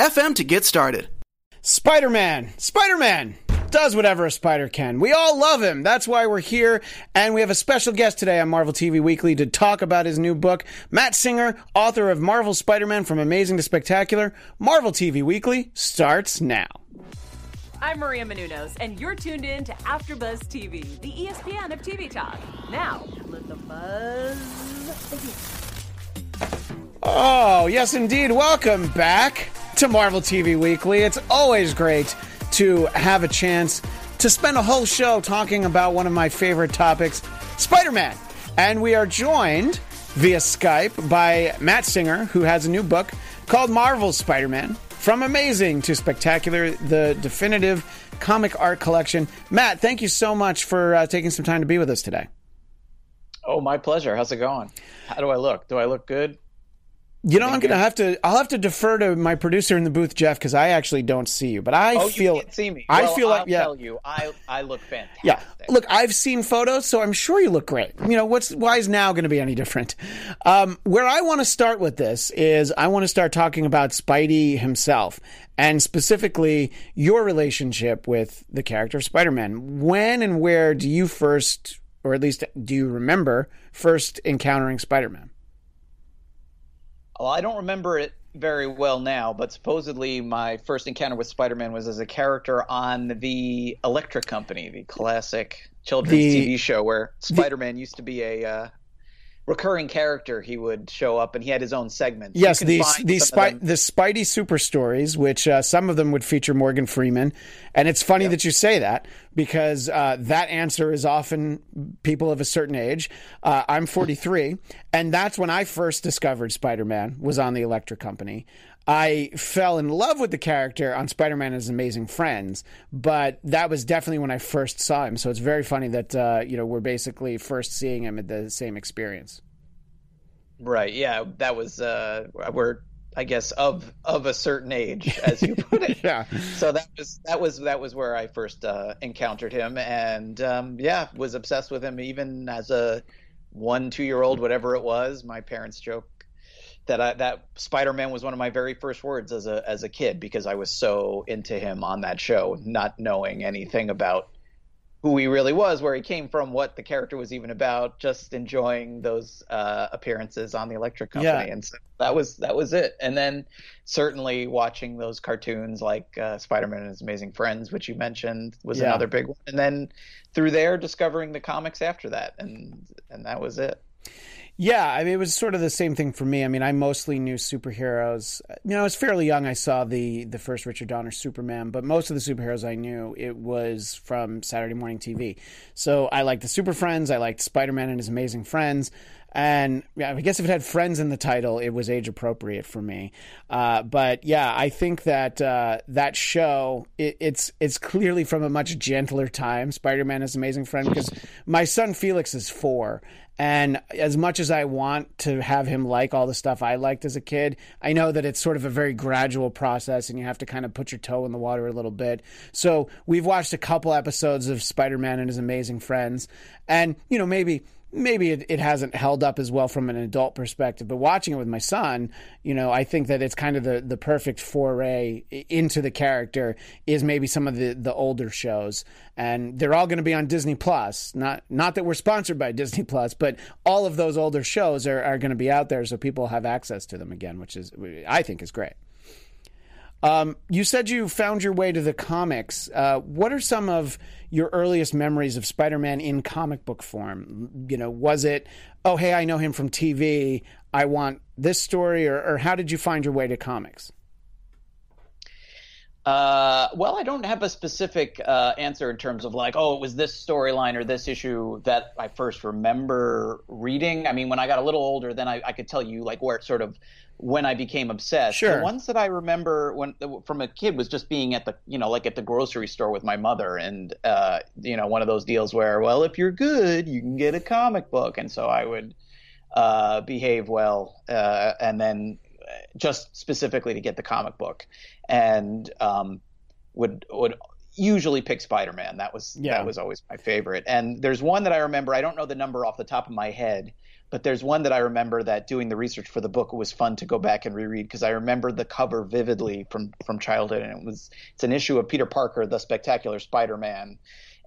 anchor.fm FM to get started. Spider Man! Spider Man! Does whatever a spider can. We all love him. That's why we're here. And we have a special guest today on Marvel TV Weekly to talk about his new book. Matt Singer, author of Marvel Spider Man From Amazing to Spectacular. Marvel TV Weekly starts now. I'm Maria Menounos, and you're tuned in to AfterBuzz TV, the ESPN of TV talk. Now, let the buzz begin. Oh, yes, indeed. Welcome back to Marvel TV Weekly. It's always great to have a chance to spend a whole show talking about one of my favorite topics, Spider Man. And we are joined via Skype by Matt Singer, who has a new book called Marvel Spider Man From Amazing to Spectacular, the definitive comic art collection. Matt, thank you so much for uh, taking some time to be with us today. Oh, my pleasure. How's it going? How do I look? Do I look good? You know, I'm gonna have to. I'll have to defer to my producer in the booth, Jeff, because I actually don't see you. But I oh, feel. You can't see me. I well, feel like I'll yeah. Tell you, I I look fantastic. Yeah, look, I've seen photos, so I'm sure you look great. You know, what's why is now going to be any different? Um, where I want to start with this is I want to start talking about Spidey himself, and specifically your relationship with the character of Spider-Man. When and where do you first, or at least do you remember first encountering Spider-Man? Well, I don't remember it very well now, but supposedly my first encounter with Spider-Man was as a character on the Electric Company, the classic children's The- TV show where Spider-Man used to be a uh, recurring character. He would show up and he had his own segments. You Yes, can the the Spy, the Spidey super stories, which uh, some of them would feature Morgan Freeman, and it's funny that you say that because uh, that answer is often people of a certain age. Uh, I'm 43, and that's when I first discovered Spider-Man was on the Electric Company. I fell in love with the character on Spider-Man and His Amazing Friends, but that was definitely when I first saw him. So it's very funny that uh, you know we're basically first seeing him at the same experience. Right. Yeah, that was uh we're I guess of of a certain age as you put it. Yeah. So that was that was that was where I first uh encountered him and um yeah, was obsessed with him even as a 1 2-year-old whatever it was. My parents joke that I, that Spider-Man was one of my very first words as a as a kid because I was so into him on that show, not knowing anything about who he really was, where he came from, what the character was even about, just enjoying those uh, appearances on the Electric Company, Yeah. and so that was that was it. And then certainly watching those cartoons like uh, Spider-Man and His Amazing Friends, which you mentioned, was Yeah. another big one. And then through there, discovering the comics after that, and and that was it. Yeah, I mean, it was sort of the same thing for me. I mean, I mostly knew superheroes. You know, I was fairly young. I saw the the first Richard Donner Superman, but most of the superheroes I knew it was from Saturday morning TV. So I liked the Super Friends. I liked Spider Man and his Amazing Friends. And yeah, I guess if it had friends in the title, it was age appropriate for me. Uh, but yeah, I think that uh, that show it, it's it's clearly from a much gentler time. Spider Man is amazing friend because my son Felix is four, and as much as I want to have him like all the stuff I liked as a kid, I know that it's sort of a very gradual process and you have to kind of put your toe in the water a little bit. So we've watched a couple episodes of Spider Man and his amazing friends, and you know maybe maybe it, it hasn't held up as well from an adult perspective but watching it with my son you know i think that it's kind of the, the perfect foray into the character is maybe some of the, the older shows. And they're all going to be on disney plus. Not not that we're sponsored by disney plus but all of those older shows are, are going to be out there so people have access to them again which is i think is great um, you said you found your way to the comics. Uh, what are some of your earliest memories of Spider-Man in comic book form? You know, was it, oh, hey, I know him from TV. I want this story, or, or how did you find your way to comics? Uh, well, I don't have a specific uh, answer in terms of like, oh, it was this storyline or this issue that I first remember reading. I mean, when I got a little older, then I, I could tell you like where it sort of when I became obsessed. Sure. The ones that I remember when from a kid was just being at the you know like at the grocery store with my mother, and uh, you know one of those deals where well, if you're good, you can get a comic book, and so I would uh, behave well, uh, and then just specifically to get the comic book, and um, would would usually pick Spider-Man. That was Yeah. that was always my favorite. And there's one that I remember. I don't know the number off the top of my head, but there's one that I remember that doing the research for the book was fun to go back and reread because I remember the cover vividly from from childhood, and it was it's an issue of Peter Parker, the Spectacular Spider-Man,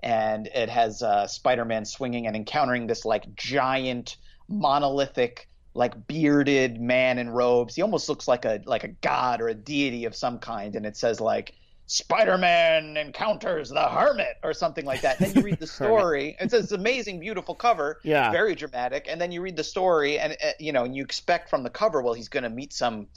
and it has uh, Spider-Man swinging and encountering this like giant monolithic like bearded man in robes. He almost looks like a like a god or a deity of some kind, and it says like Spider-Man encounters the Hermit or something like that. then you read the story. It's this amazing, beautiful cover, Yeah. very dramatic. And then you read the story, and uh, you know, and you expect from the cover, well, he's going to meet some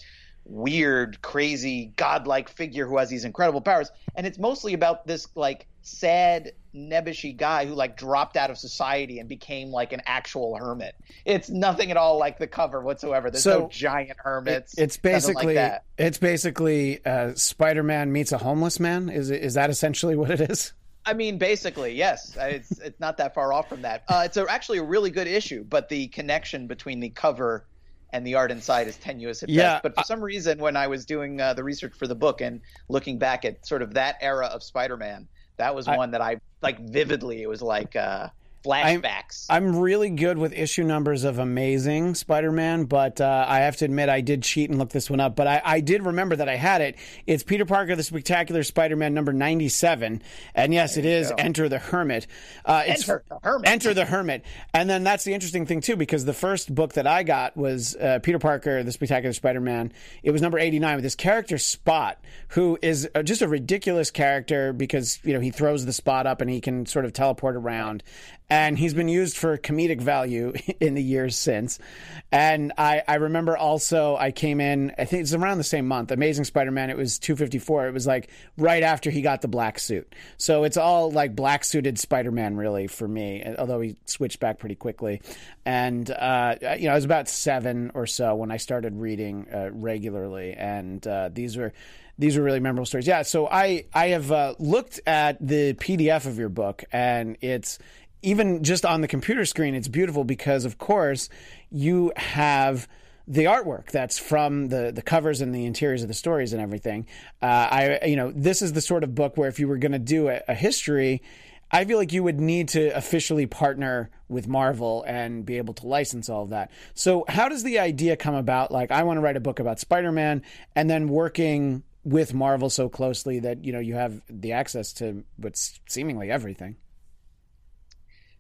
weird, crazy, godlike figure who has these incredible powers. And it's mostly about this like sad, nebbishy guy who like dropped out of society and became like an actual hermit. It's nothing at all like the cover whatsoever. There's So, no giant hermits. It's basically like it's basically uh, Spider-Man meets a homeless man. Is it- is that essentially what it is? I mean, basically, yes. It's it's not that far off from that. Uh, it's a, actually a really good issue, but the connection between the cover and the art inside is tenuous at Yeah, best. But for some reason, when I was doing uh, the research for the book and looking back at sort of that era of Spider-Man, that was one that I like vividly. It was like uh, flashbacks. I'm really good with issue numbers of Amazing Spider-Man, but uh, I have to admit I did cheat and look this one up. But I, I did remember that I had it. It's Peter Parker, the Spectacular Spider-Man, number 97, and yes, it is Enter the Hermit. Uh, it's, Enter the Hermit. Enter the Hermit, and then that's the interesting thing too, because the first book that I got was uh, Peter Parker, the Spectacular Spider-Man. It was number 89 with this character Spot, who is uh, just a ridiculous character because you know he throws the spot up and he can sort of teleport around and he's been used for comedic value in the years since. And I, I remember also I came in, I think it's around the same month, Amazing Spider-Man. It was 254. It was like right after he got the black suit. So it's all like black suited Spider-Man really for me, although he switched back pretty quickly. And, uh, you know, I was about seven or so when I started reading uh, regularly. And uh, these were these were really memorable stories. Yeah, so I I have uh, looked at the PDF of your book, and it's even just on the computer screen, it's beautiful because, of course, you have the artwork that's from the the covers and the interiors of the stories and everything. Uh, I you know this is the sort of book where if you were going to do a, a history. I feel like you would need to officially partner with Marvel and be able to license all of that. So, how does the idea come about? Like, I want to write a book about Spider Man, and then working with Marvel so closely that you know you have the access to what's seemingly everything.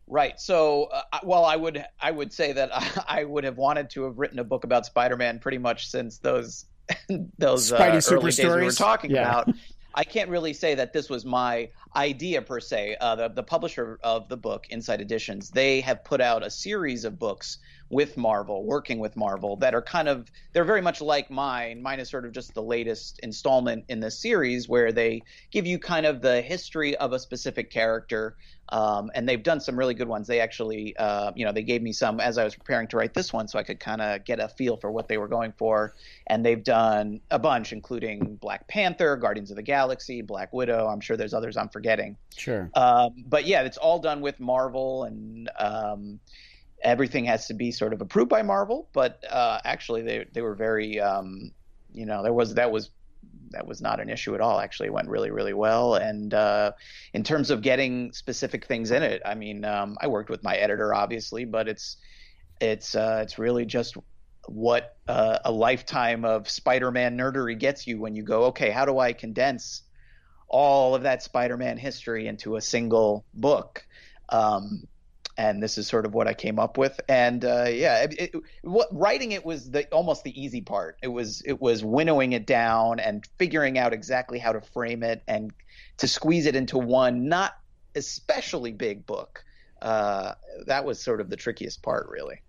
Right. So, uh, well, I would I would say that I, I would have wanted to have written a book about Spider-Man pretty much since those those uh, early super days we were talking Yeah. about. I can't really say that this was my idea per se. Uh, the the publisher of the book, Insight Editions, they have put out a series of books with Marvel, working with Marvel, that are kind of they're very much like mine. Mine is sort of just the latest installment in this series, where they give you kind of the history of a specific character. Um, and they've done some really good ones. They actually, uh, you know, they gave me some as I was preparing to write this one, so I could kind of get a feel for what they were going for. And they've done a bunch, including Black Panther, Guardians of the Galaxy, Black Widow. I'm sure there's others I'm forgetting. Sure. Um, but yeah, it's all done with Marvel, and um, everything has to be sort of approved by Marvel. But uh, actually, they they were very, um, you know, there was that was that was not an issue at all. Actually, it went really really well. And uh, in terms of getting specific things in it, I mean, um, I worked with my editor, obviously, but it's it's uh, it's really just what uh, a lifetime of Spider-Man nerdery gets you when you go, okay, how do I condense all of that Spider-Man history into a single book? Um, and this is sort of what I came up with. And uh, yeah, it, it, what writing it was the almost the easy part. It was it was winnowing it down and figuring out exactly how to frame it and to squeeze it into one not especially big book. Uh, that was sort of the trickiest part, really.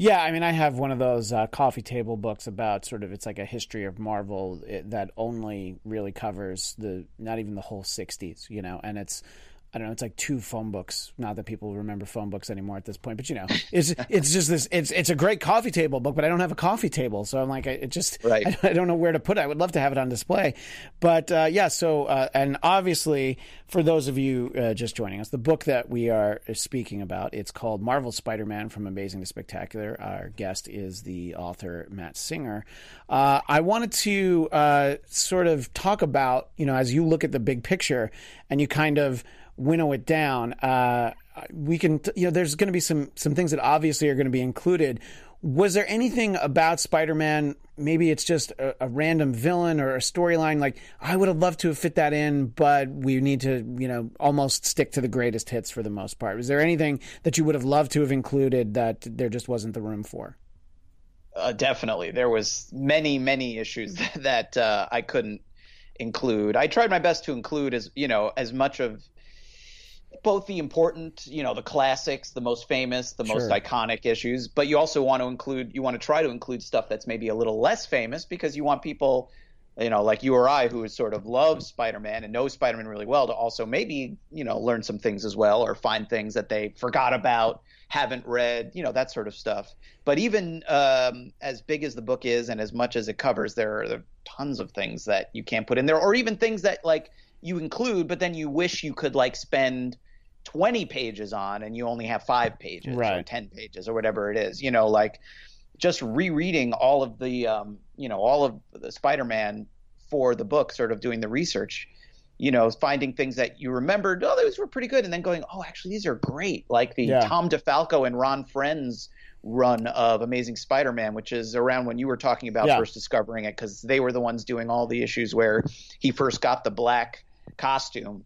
Yeah, I mean, I have one of those uh, coffee table books about sort of it's like a history of Marvel that only really covers the not even the whole '60s, you know, and it's I don't know. It's like two phone books. Not that people remember phone books anymore at this point, but you know, it's it's just this. It's it's a great coffee table book, but I don't have a coffee table, so I'm like, it just right. I, I don't know where to put it. I would love to have it on display, but uh, yeah. So uh, and obviously, for those of you uh, just joining us, the book that we are speaking about it's called Marvel Spider-Man from Amazing to Spectacular. Our guest is the author Matt Singer. Uh, I wanted to uh, sort of talk about you know as you look at the big picture and you kind of winnow it down, uh, we can, you know, there's going to be some some things that obviously are going to be included. Was there anything about Spider-Man? Maybe it's just a, a random villain or a storyline. Like I would have loved to have fit that in, but we need to, you know, almost stick to the greatest hits for the most part. Was there anything that you would have loved to have included that there just wasn't the room for? Uh, definitely, there was many, many issues that, that uh, I couldn't include. I tried my best to include as you know as much of both the important, you know, the classics, the most famous, the most Sure. iconic issues, but you also want to include, you want to try to include stuff that's maybe a little less famous because you want people, you know, like you or I who sort of love Spider-Man and know Spider-Man really well to also maybe, you know, learn some things as well or find things that they forgot about, haven't read, you know, that sort of stuff. But even um, as big as the book is and as much as it covers, there are, there are tons of things that you can't put in there or even things that like you include, but then you wish you could like spend 20 pages on and you only have five pages or 10 pages or whatever it is, you know, like just rereading all of the, um, you know, all of the Spider-Man for the book, sort of doing the research, you know, finding things that you remembered, oh, those were pretty good. And then going, oh, actually, these are great. Like the Yeah. Tom DeFalco and Ron Frenz run of Amazing Spider-Man, which is around when you were talking about Yeah. first discovering it, because they were the ones doing all the issues where he first got the black costume.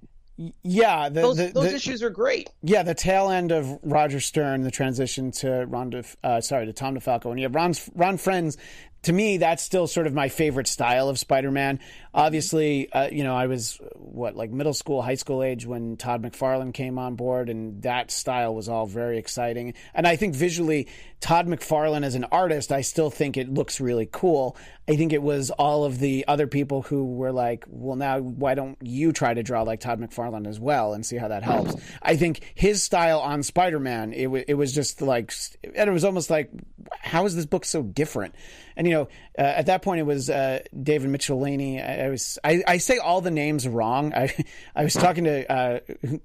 Yeah, the, Those, the, those the- issues are great. Yeah, the tail end of Roger Stern, the transition to Ron, De, uh, sorry, to Tom DeFalco, and you have Ron's, Ron Frenz. To me, that's still sort of my favorite style of Spider-Man. Obviously, uh, you know, I was what like middle school, high school age when Todd McFarlane came on board, and that style was all very exciting. And I think visually, Todd McFarlane as an artist, I still think it looks really cool. I think it was all of the other people who were like, well, now why don't you try to draw like Todd McFarlane as well and see how that helps? I think his style on Spider Man, it, w- it was just like, and it was almost like, how is this book so different? And you know, uh, at that point, it was uh, David Mitchellini. I, I was I, I say all the names wrong. I I was talking to uh,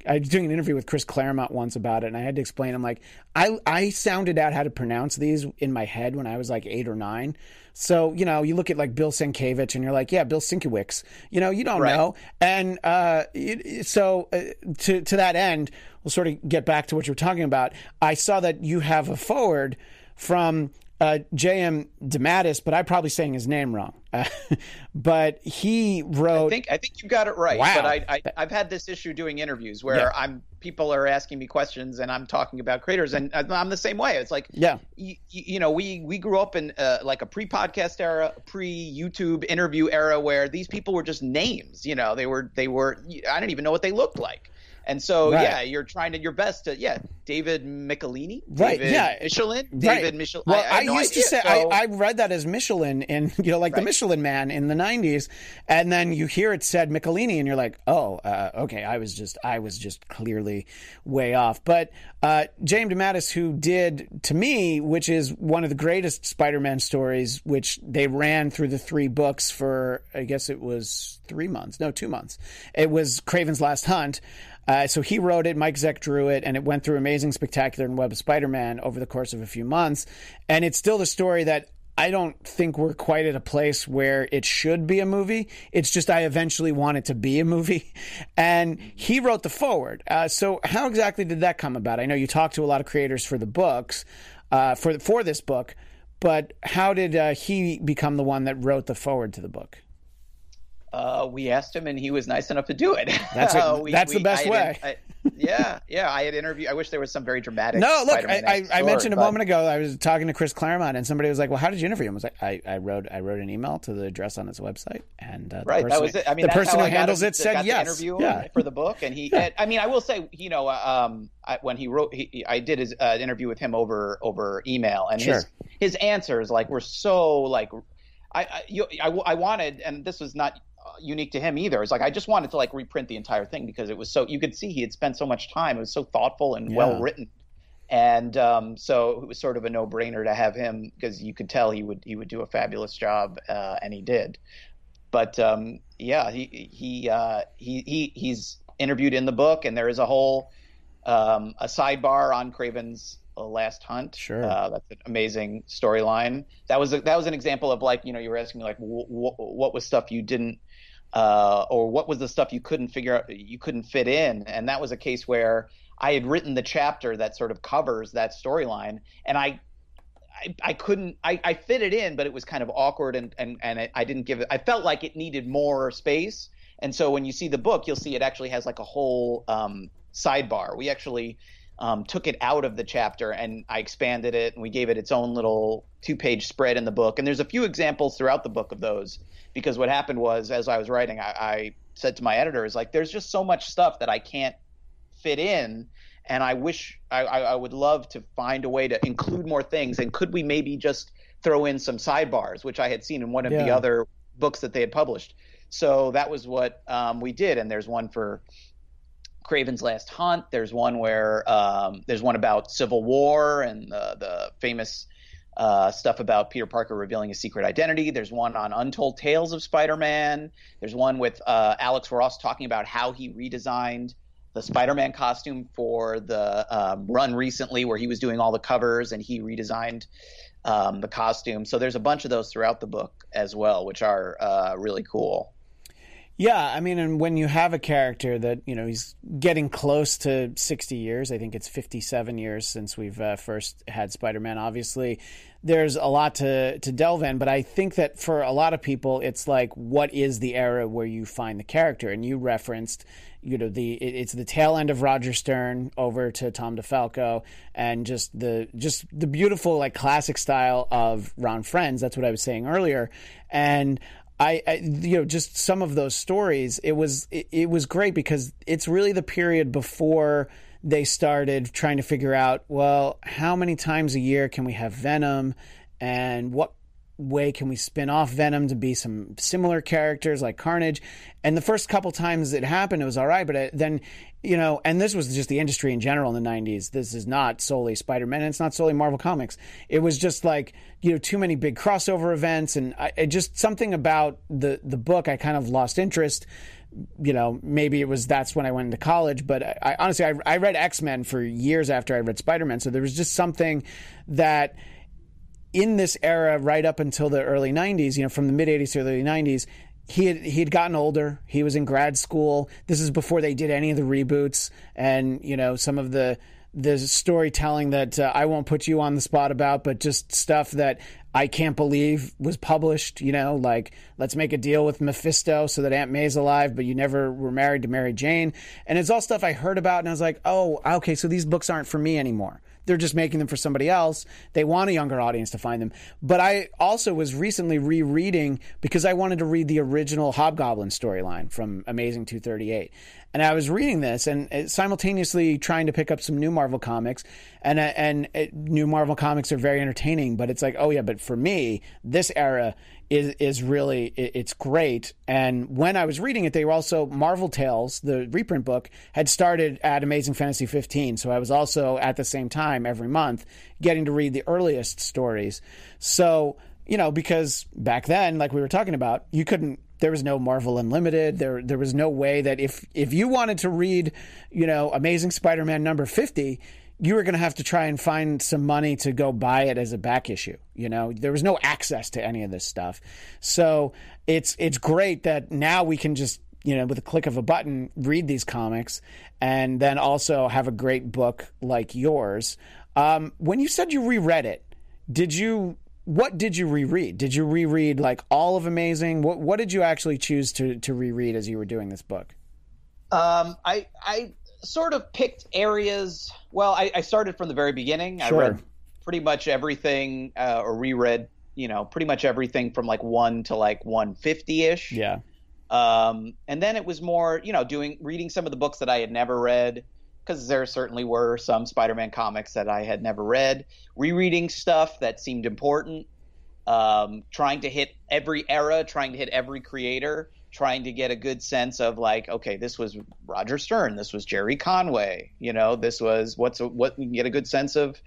I was doing an interview with Chris Claremont once about it, and I had to explain. I'm like, I I sounded out how to pronounce these in my head when I was like eight or nine. So you know, you look at like Bill Sienkiewicz, and you're like, yeah, Bill Sienkiewicz. You know, you don't Right. know. And uh, it, so uh, to to that end, we'll sort of get back to what you were talking about. I saw that you have a foreword from uh, J.M. DeMatteis, but I'm probably saying his name wrong. Uh, but he wrote. I think I think you got it right. Wow. But I, I I've had this issue doing interviews where Yeah. I'm people are asking me questions and I'm talking about creators and I'm the same way. It's like Yeah. you, you know we we grew up in uh, like a pre-podcast era, pre-YouTube interview era where these people were just names. You know they were they were I didn't even know what they looked like. And so, Right. yeah, you're trying to your best to, yeah, David Michelini, Right, David yeah. Michelin, Right. David Michelin. Well, I, I, had no used idea. to say So- I, I read that as Michelin in you know like the Michelin Man in the '90s, and then you hear it said Michelini, and you're like, oh, uh, okay, I was just I was just clearly way off. But uh, James DeMatteis, who did to me, which is one of the greatest Spider-Man stories, which they ran through the three books for I guess it was three months, no, two months. It was Kraven's Last Hunt. Uh, so he wrote it, Mike Zeck drew it, and it went through Amazing, Spectacular, and Web of Spider Man over the course of a few months. And it's still the story that I don't think we're quite at a place where it should be a movie. It's just I eventually want it to be a movie. And he wrote the foreword. Uh, so how exactly did that come about? I know you talked to a lot of creators for the books, uh, for for this book, but how did uh, he become the one that wrote the foreword to the book? Uh, we asked him, and he was nice enough to do it. That's a, Uh, we- that's the best I way. had- I- yeah, yeah. I had interviewed. I wish there was some very dramatic. No, look, I, I, I story, mentioned a moment ago. I was talking to Chris Claremont, and somebody was like, "Well, how did you interview him?" I was like, "I, I wrote I wrote an email to the address on his website, and uh, the Right, person, that was it. I mean, the person how who handles him- it said yes. Interview him yeah, for the book, and he. and, I mean, I will say, you know, uh, um, I, when he wrote, he, I did his uh, interview with him over over email, and Sure. his his answers like were so like, I I, you, I I wanted, and this was not unique to him either. It's like I just wanted to like reprint the entire thing because it was so you could see he had spent so much time. It was so thoughtful and Yeah. well written. And um, so it was sort of a no-brainer to have him because you could tell he would he would do a fabulous job, uh, and he did but um, yeah, he he uh, he he he's interviewed in the book, and there is a whole um, a sidebar on Kraven's uh, Last Hunt. Sure. uh, that's an amazing storyline. That was a, that was an example of like you know you were asking me like w- w- what was stuff you didn't uh, or what was the stuff you couldn't figure out you couldn't fit in, and that was a case where I had written the chapter that sort of covers that storyline, and I I, I couldn't I, I fit it in, but it was kind of awkward and and and I, I didn't give it. I felt like it needed more space, and so when you see the book, you'll see it actually has like a whole um, sidebar. We actually um, took it out of the chapter and I expanded it and we gave it its own little two page spread in the book. And there's a few examples throughout the book of those because what happened was as I was writing, I, I said to my editors like, there's just so much stuff that I can't fit in and I wish I, I, I would love to find a way to include more things. And could we maybe just throw in some sidebars, which I had seen in one of the other books that they had published. So that was what um, we did. And there's one for Kraven's Last Hunt. There's one where um, there's one about Civil War and the, the famous uh, stuff about Peter Parker revealing his secret identity. There's one on Untold Tales of Spider-Man. There's one with uh, Alex Ross talking about how he redesigned the Spider-Man costume for the um, run recently, where he was doing all the covers and he redesigned um, the costume. So there's a bunch of those throughout the book as well, which are uh, really cool. Yeah, I mean, and when you have a character that you know he's getting close to sixty years, I think it's fifty-seven years since we've uh, first had Spider-Man. Obviously, there's a lot to to delve in, but I think that for a lot of people, it's like, what is the era where you find the character? And you referenced, you know, the it's the tail end of Roger Stern over to Tom DeFalco, and just the just the beautiful like classic style of Ron Frenz. That's what I was saying earlier, and. I, I, you know just some of those stories it was it, it was great because it's really the period before they started trying to figure out well how many times a year can we have venom and what way can we spin off venom to be some similar characters like carnage? And the first couple times it happened it was all right but it, then you know and this was just the industry in general in the 90s this is not solely spider-man it's not solely marvel comics. It was just like you know too many big crossover events and I, it just something about the the book i kind of lost interest. You know maybe it was that's when i went into college but i, I honestly I, I read x-men for years after i read spider-man so there was just something that in this era, right up until the early '90s, you know, from the mid '80s to the early '90s, he had he had gotten older. He was in grad school. This is before they did any of the reboots, and you know, some of the the storytelling that uh, I won't put you on the spot about, but just stuff that I can't believe was published. You know, like let's make a deal with Mephisto so that Aunt May's alive, but you never were married to Mary Jane, and it's all stuff I heard about, and I was like, oh, okay, so these books aren't for me anymore they're just making them for somebody else. They want a younger audience to find them. But I also was recently rereading because I wanted to read the original Hobgoblin storyline from Amazing 238. And I was reading this and simultaneously trying to pick up some new Marvel comics. And, uh, and new Marvel comics are very entertaining, but it's like, oh yeah, but for me, this era is is really it's great. And when I was reading it, they were also Marvel Tales, the reprint book, had started at Amazing Fantasy 15. So I was also at the same time every month getting to read the earliest stories. So you know, because back then, like we were talking about, you couldn't. There was no Marvel Unlimited. There, there was no way that if if you wanted to read, you know, Amazing Spider-Man number fifty, you were going to have to try and find some money to go buy it as a back issue. You know, there was no access to any of this stuff. So it's it's great that now we can just you know with a click of a button read these comics and then also have a great book like yours. Um, when you said you reread it, did you what did you reread? Did you reread like all of Amazing? What what did you actually choose to to reread as you were doing this book? Um, I I sort of picked areas. Well, I, I started from the very beginning. Sure. I read pretty much everything, uh, or reread, you know, pretty much everything from like one to like one fifty ish. Yeah. Um, and then it was more, you know, doing reading some of the books that I had never read because there certainly were some Spider-Man comics that I had never read. Rereading stuff that seemed important. Um, trying to hit every era, trying to hit every creator, trying to get a good sense of like, okay, this was Roger Stern, this was Gerry Conway, you know, this was what's a, what we can get a good sense of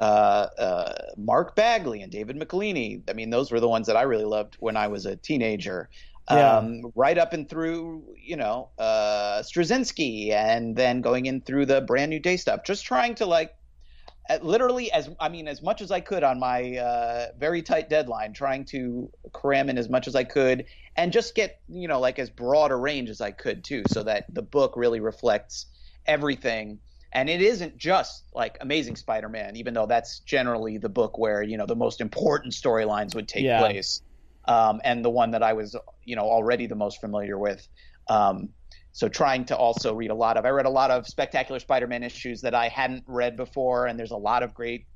uh, uh, Mark Bagley and David Michelinie. I mean, those were the ones that I really loved when I was a teenager. Yeah. Um, right up and through, you know, uh, Straczynski, and then going in through the brand new day stuff. Just trying to like, literally as I mean, as much as I could on my uh, very tight deadline, trying to cram in as much as I could, and just get you know like as broad a range as I could too, so that the book really reflects everything. And it isn't just like Amazing Spider-Man, even though that's generally the book where you know the most important storylines would take Yeah. place um, and the one that I was, you know, already the most familiar with. Um, so trying to also read a lot of, I read a lot of Spectacular Spider-Man issues that I hadn't read before, and there's a lot of great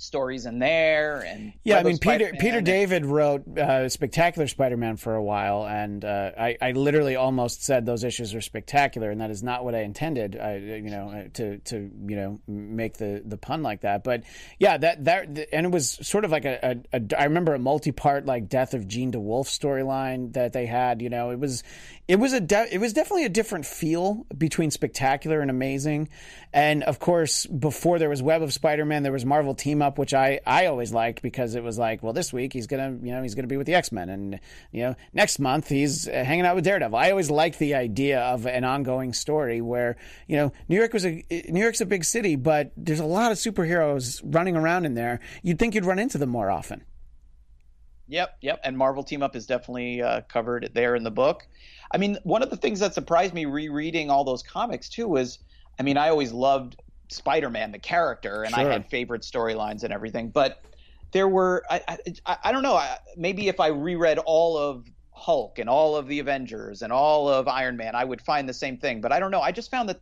stories in there. And Yeah, I mean Peter Spider-Man Peter and- David wrote uh, Spectacular Spider-Man for a while, and uh, I, I literally almost said those issues are spectacular, and that is not what I intended. I, you know, to to you know make the, the pun like that, but yeah, that that and it was sort of like a, a, a I remember a multi-part like Death of Jean DeWolff storyline that they had. You know, it was it was a de- it was definitely a different feel between spectacular and amazing, and of course before there was Web of Spider-Man, there was Marvel Team Up, which I I always liked because it was like, well, this week he's gonna you know he's gonna be with the X Men, and you know next month he's uh, hanging out with Daredevil. I always liked the idea of an ongoing story where you know New York was a New York's a big city, but there's a lot of superheroes running around in there. You'd think you'd run into them more often. Yep, yep. And Marvel Team Up is definitely uh, covered there in the book. I mean, one of the things that surprised me rereading all those comics too was, I mean, I always loved Spider-Man the character, and Sure. I had favorite storylines and everything. But there were, I, I, I don't know, I, maybe if I reread all of Hulk and all of the Avengers and all of Iron Man, I would find the same thing. But I don't know. I just found that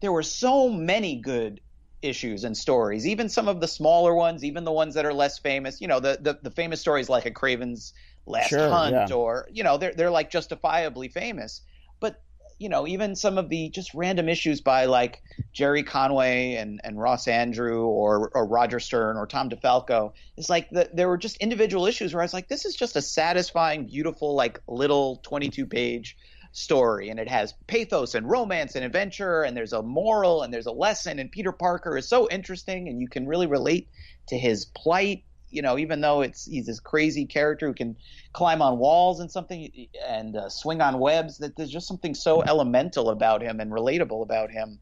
there were so many good issues and stories, even some of the smaller ones, even the ones that are less famous. You know, the the, the famous stories like a Kraven's Last Sure, Hunt, yeah. or you know, they're they're like justifiably famous. But you know, even some of the just random issues by like Gerry Conway and, and Ross Andru or or Roger Stern or Tom DeFalco, it's like the, there were just individual issues where I was like, this is just a satisfying, beautiful, like little twenty two page story and it has pathos and romance and adventure and there's a moral and there's a lesson and Peter Parker is so interesting and you can really relate to his plight you know even though it's he's this crazy character who can climb on walls and something and uh, swing on webs that there's just something so elemental about him and relatable about him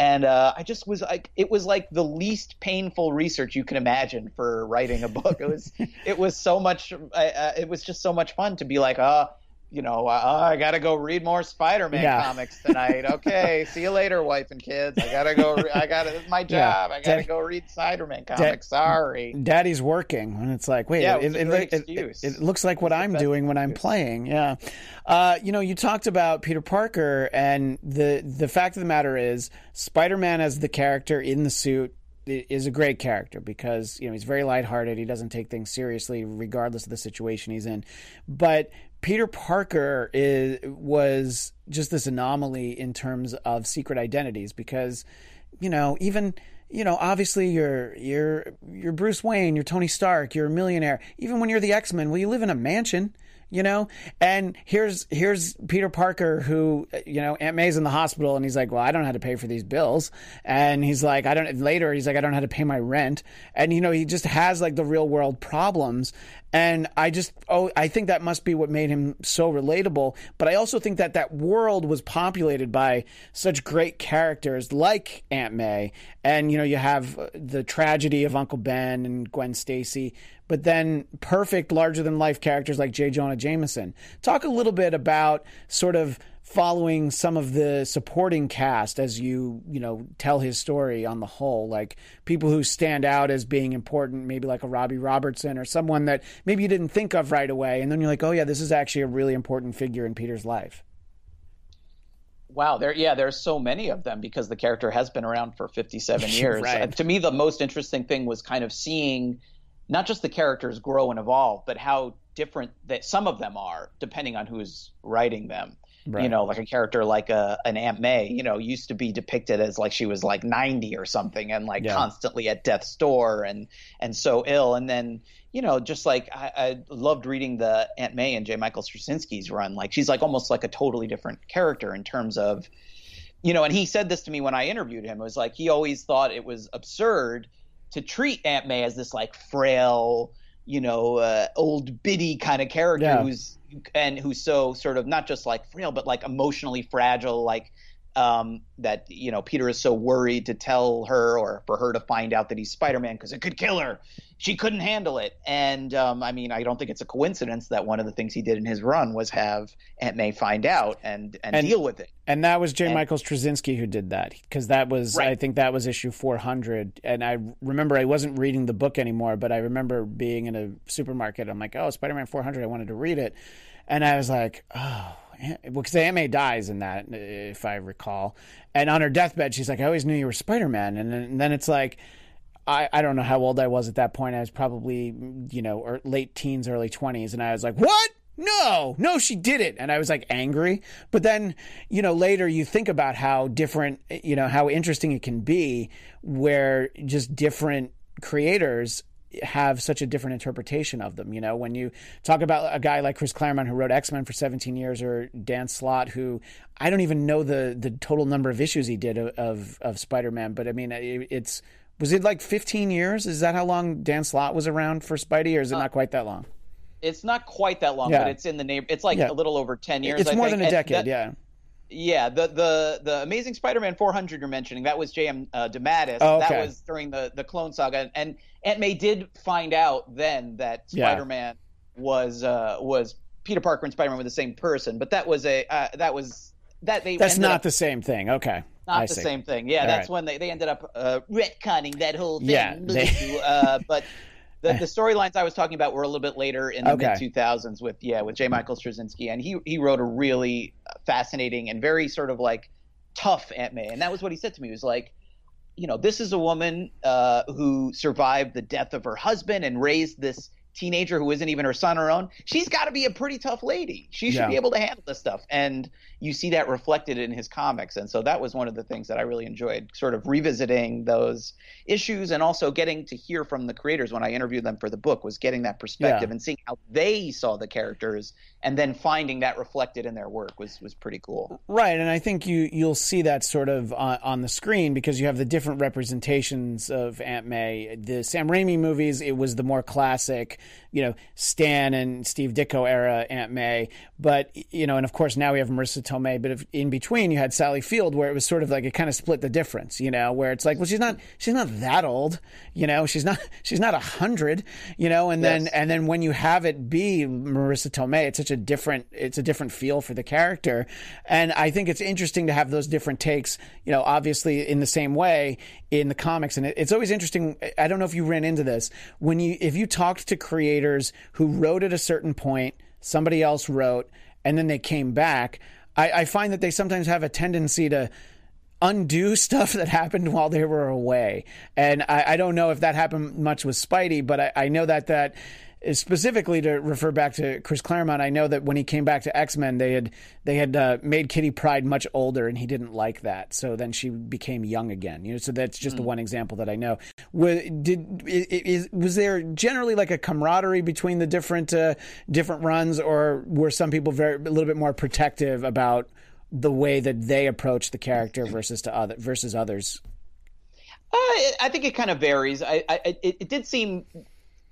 and uh, I just was like, it was like the least painful research you can imagine for writing a book. It was, it was so much, uh, it was just so much fun to be like, uh, you know, uh, I gotta go read more Spider-Man Yeah. comics tonight. Okay, see you later, wife and kids. I gotta go. Re- I gotta. This is my Yeah. job. I gotta Dad- go read Spider-Man comics. Sorry. Daddy's working, and it's like, wait, Yeah, it, it it, it, excuse. looks like what It was the I'm doing when I'm playing. Yeah, uh, you know, you talked about Peter Parker, and the the fact of the matter is, Spider-Man as the character in the suit is a great character because you know he's very lighthearted. He doesn't take things seriously, regardless of the situation he's in. But Peter Parker is was just this anomaly in terms of secret identities because you know even you know obviously you're you're you're Bruce Wayne, you're Tony Stark, you're a millionaire. Even when you're the X-Men, well you live in a mansion, you know? And here's here's Peter Parker who you know Aunt May's in the hospital and he's like, "Well, I don't know how to pay for these bills." And he's like, "I don't later he's like, "I don't know how to pay my rent." And you know, he just has like the real world problems. And I just oh, I think that must be what made him so relatable, but I also think that that world was populated by such great characters like Aunt May and you know, you have uh, the tragedy of Uncle Ben and Gwen Stacy, but then perfect larger than life characters like J. Jonah Jameson. Talk a little bit about sort of following some of the supporting cast as you you know tell his story on the whole like people who stand out as being important maybe like a robbie robertson or someone that maybe you didn't think of right away and then you're like oh yeah this is actually a really important figure in peter's life Wow, there yeah, there's so many of them because the character has been around for 57 years. right. uh, to me, the most interesting thing was kind of seeing not just the characters grow and evolve, but how different that some of them are depending on who's writing them. Right. You know, like a character like a uh, an Aunt May, you know, used to be depicted as like she was like 90 or something and like yeah. constantly at death's door and and so ill. And then, you know, just like I, I loved reading the Aunt May and J. Michael Straczynski's run. Like she's like almost like a totally different character in terms of, you know, and he said this to me when I interviewed him. It was like he always thought it was absurd to treat Aunt May as this like frail, you know, uh, old biddy kind of character yeah. who's and who's so sort of not just like frail, but like emotionally fragile, like um, that you know Peter is so worried to tell her or for her to find out that he's Spider-Man because it could kill her. She couldn't handle it, and um, I mean, I don't think it's a coincidence that one of the things he did in his run was have Aunt May find out and and, and deal with it. And that was J. And, Michael Straczynski who did that because that was right. I think that was issue 400, and I remember I wasn't reading the book anymore, but I remember being in a supermarket. I'm like, oh, Spider-Man 400, I wanted to read it, and I was like, oh because Aunt May dies in that, if I recall. And on her deathbed, she's like, "I always knew you were Spider Man." And, and then, it's like, I, I don't know how old I was at that point. I was probably you know or late teens, early twenties, and I was like, "What?" No, no, she did it. And I was like angry. But then, you know, later you think about how different, you know, how interesting it can be where just different creators have such a different interpretation of them. You know, when you talk about a guy like Chris Claremont who wrote X Men for 17 years, or Dan Slott, who I don't even know the the total number of issues he did of of, of Spider Man, but I mean, it, it's was it like 15 years? Is that how long Dan Slott was around for Spidey, or is it uh, not quite that long? It's not quite that long, yeah. but it's in the name. It's like yeah. a little over 10 years. It's I more think. than a decade. That, yeah. Yeah, the the the Amazing Spider-Man 400 you're mentioning that was J.M. Uh, DeMatteis. Oh, okay. That was during the the Clone Saga, and Aunt May did find out then that Spider-Man yeah. was uh, was Peter Parker and Spider-Man were the same person, but that was a uh, that was that they. That's not up, the same thing. Okay. Not I the see. same thing. Yeah, All that's right. when they, they ended up uh, retconning that whole thing. Yeah, they... uh, but the, the storylines I was talking about were a little bit later in the okay. mid 2000s with yeah with J. Michael Straczynski, and he he wrote a really fascinating and very sort of like tough Aunt May, and that was what he said to me. He was like, you know, this is a woman uh, who survived the death of her husband and raised this teenager who isn't even her son or own, she's got to be a pretty tough lady. She should yeah. be able to handle this stuff. And you see that reflected in his comics. And so that was one of the things that I really enjoyed, sort of revisiting those issues and also getting to hear from the creators when I interviewed them for the book was getting that perspective yeah. and seeing how they saw the characters and then finding that reflected in their work was was pretty cool. Right, and I think you you'll see that sort of on, on the screen because you have the different representations of Aunt May. The Sam Raimi movies, it was the more classic, you know, Stan and Steve Ditko era Aunt May, but you know, and of course now we have Marisa Tomei, but if, in between you had Sally Field where it was sort of like it kind of split the difference, you know, where it's like, well, she's not she's not that old, you know, she's not she's not a hundred, you know, and yes. then and then when you have it be Marisa Tomei, it's such a different it's a different feel for the character and i think it's interesting to have those different takes you know obviously in the same way in the comics and it's always interesting i don't know if you ran into this when you if you talked to creators who wrote at a certain point somebody else wrote and then they came back i, I find that they sometimes have a tendency to undo stuff that happened while they were away. And I, I, don't know if that happened much with Spidey, but I, I know that that specifically to refer back to Chris Claremont, I know that when he came back to X Men, they had they had uh, made Kitty Pryde much older, and he didn't like that. So then she became young again. You know, so that's just mm. the one example that I know. Was, did is, was there generally like a camaraderie between the different uh, different runs, or were some people very a little bit more protective about the way that they approach the character versus to other versus others? Uh, I think it kind of varies. I, I it, it did seem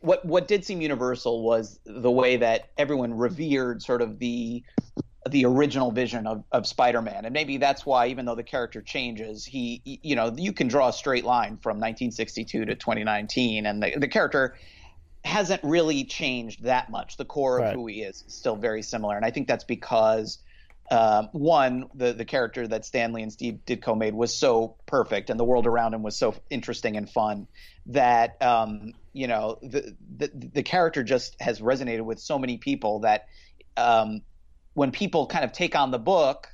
what what did seem universal was the way that everyone revered sort of the the original vision of, of Spider-Man, and maybe that's why, even though the character changes, he, you know, you can draw a straight line from 1962 to 2019, and the, the character hasn't really changed that much. The core of who he is is still very similar, and I think that's because um, one, the the character that Stan Lee and Steve Ditko made was so perfect, and the world around him was so interesting and fun that um, you know the, the the character just has resonated with so many people that um, when people kind of take on the book,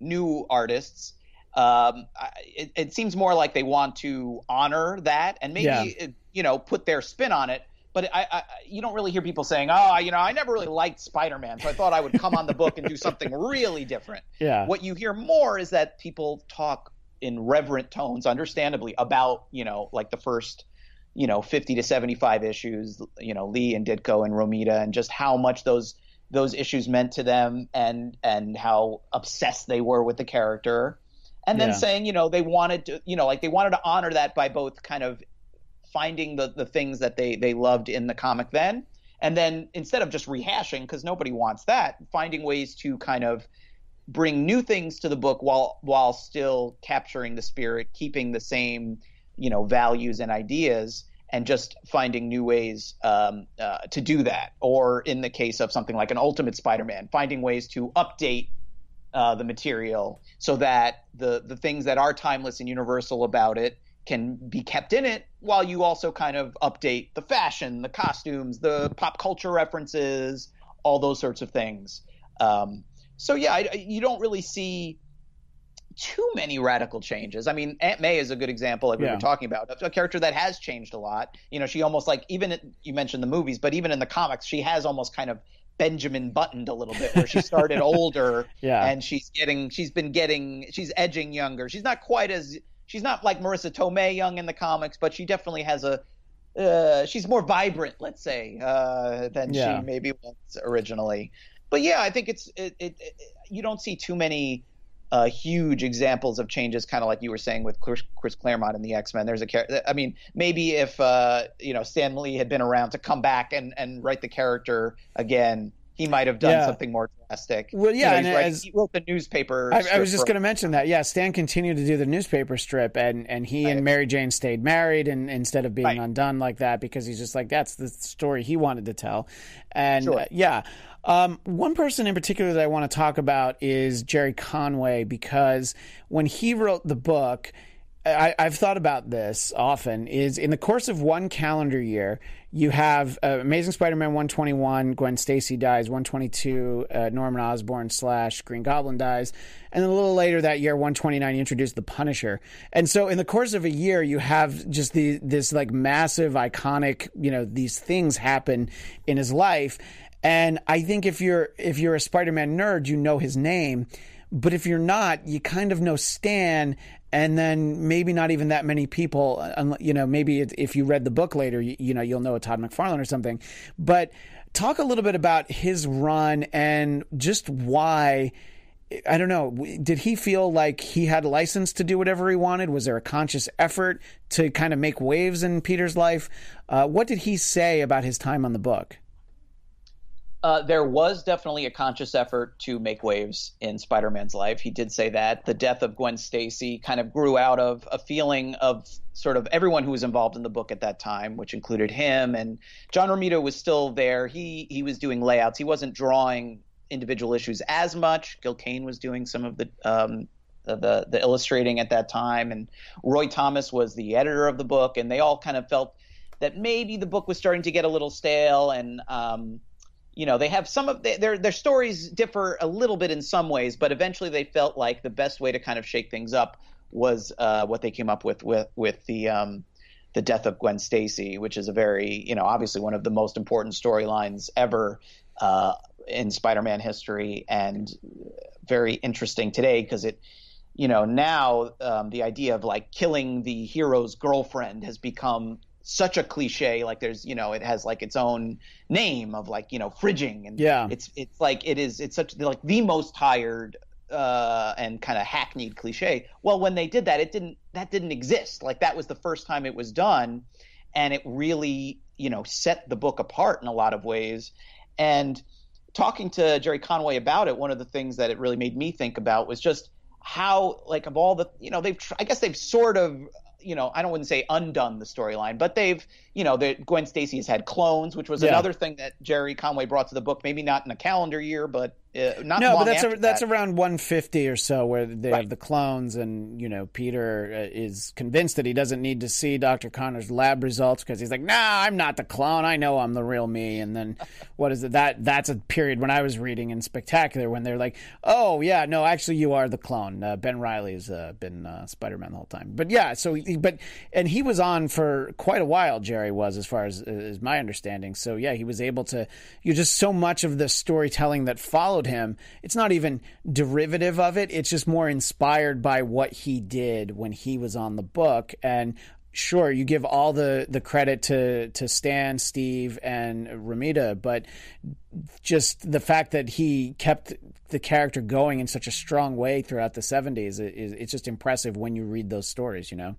new artists. Um, it, it seems more like they want to honor that and maybe Yeah. you know put their spin on it. But I, I, you don't really hear people saying, "Oh, you know, I never really liked Spider-Man, so I thought I would come on the book and do something really different." Yeah. What you hear more is that people talk in reverent tones, understandably, about you know, like the first, you know, fifty to seventy-five issues, you know, Lee and Ditko and Romita, and just how much those those issues meant to them, and and how obsessed they were with the character, and then Yeah. saying, you know, they wanted to, you know, like they wanted to honor that by both kind of finding the the things that they they loved in the comic then and then instead of just rehashing because nobody wants that finding ways to kind of bring new things to the book while while still capturing the spirit keeping the same you know values and ideas and just finding new ways um, uh, to do that or in the case of something like an ultimate spider-man finding ways to update uh, the material so that the the things that are timeless and universal about it can be kept in it while you also kind of update the fashion, the costumes, the pop culture references, all those sorts of things. Um, so yeah, I, you don't really see too many radical changes. I mean, Aunt May is a good example like we Yeah. were talking about. A character that has changed a lot. You know, she almost like even you mentioned the movies, but even in the comics, she has almost kind of Benjamin buttoned a little bit, where she started older Yeah. and she's getting she's been getting she's edging younger. She's not quite as she's not like Marisa Tomei young in the comics, but she definitely has a uh, she's more vibrant, let's say, uh, than Yeah. she maybe was originally. But yeah, I think it's it, it, it you don't see too many uh, huge examples of changes, kind of like you were saying with Chris, Chris Claremont in the X Men. There's a character. I mean, maybe if uh, you know Stan Lee had been around to come back and and write the character again, he might have done Yeah. something more drastic. Well, You yeah, know, and writing- as- he wrote the newspaper. I, I was just going to mention that. Yeah, Stan continued to do the newspaper strip, and, and he and Mary Jane stayed married, and instead of being Right. undone like that, because he's just like that's the story he wanted to tell. And Sure. uh, yeah, um, one person in particular that I want to talk about is Gerry Conway because when he wrote the book. I, I've thought about this often. Is in the course of one calendar year, you have uh, Amazing Spider-Man 121, Gwen Stacy dies, 122, uh, Norman Osborn slash Green Goblin dies, and then a little later that year, 129, you introduce the Punisher. And so, in the course of a year, you have just the this like massive, iconic, you know, these things happen in his life. And I think if you're if you're a Spider-Man nerd, you know his name. But if you're not, you kind of know Stan, and then maybe not even that many people. You know, maybe if you read the book later, you, you know, you'll know a Todd McFarlane or something. But talk a little bit about his run and just why. I don't know. Did he feel like he had license to do whatever he wanted? Was there a conscious effort to kind of make waves in Peter's life? Uh, what did he say about his time on the book? Uh, there was definitely a conscious effort to make waves in Spider-Man's life. He did say that the death of Gwen Stacy kind of grew out of a feeling of sort of everyone who was involved in the book at that time, which included him and John Romita was still there. He he was doing layouts. He wasn't drawing individual issues as much. Gil Kane was doing some of the um, the the illustrating at that time, and Roy Thomas was the editor of the book, and they all kind of felt that maybe the book was starting to get a little stale and um, you know they have some of their their stories differ a little bit in some ways but eventually they felt like the best way to kind of shake things up was uh, what they came up with with with the um, the death of Gwen Stacy which is a very you know obviously one of the most important storylines ever uh, in Spider-Man history and very interesting today because it you know now um, the idea of like killing the hero's girlfriend has become such a cliche like there's you know it has like its own name of like you know fridging and Yeah. it's it's like it is it's such like the most tired uh and kind of hackneyed cliche. Well when they did that it didn't that didn't exist. Like that was the first time it was done and it really you know set the book apart in a lot of ways. And talking to Gerry Conway about it one of the things that it really made me think about was just how like of all the you know they've tr- I guess they've sort of you know, I don't wouldn't say undone the storyline, but they've, you know, that Gwen Stacy has had clones, which was yeah. another thing that Gerry Conway brought to the book. Maybe not in a calendar year, but uh, not no, but that's a, that's around 150 or so where they right. have the clones, and you know, Peter uh, is convinced that he doesn't need to see Dr. Connor's lab results because he's like, Nah, I'm not the clone. I know I'm the real me. And then what is it? That that's a period when I was reading in Spectacular when they're like, Oh yeah, no, actually you are the clone. Uh, ben Reilly's uh, been uh, Spider-Man the whole time. But yeah, so but and he was on for quite a while. Gerry was, as far as as my understanding. So yeah, he was able to. You just so much of the storytelling that followed him. It's not even derivative of it. It's just more inspired by what he did when he was on the book. And sure, you give all the, the credit to, to Stan, Steve, and Romita, but just the fact that he kept the character going in such a strong way throughout the 70s, is, it's just impressive when you read those stories, you know?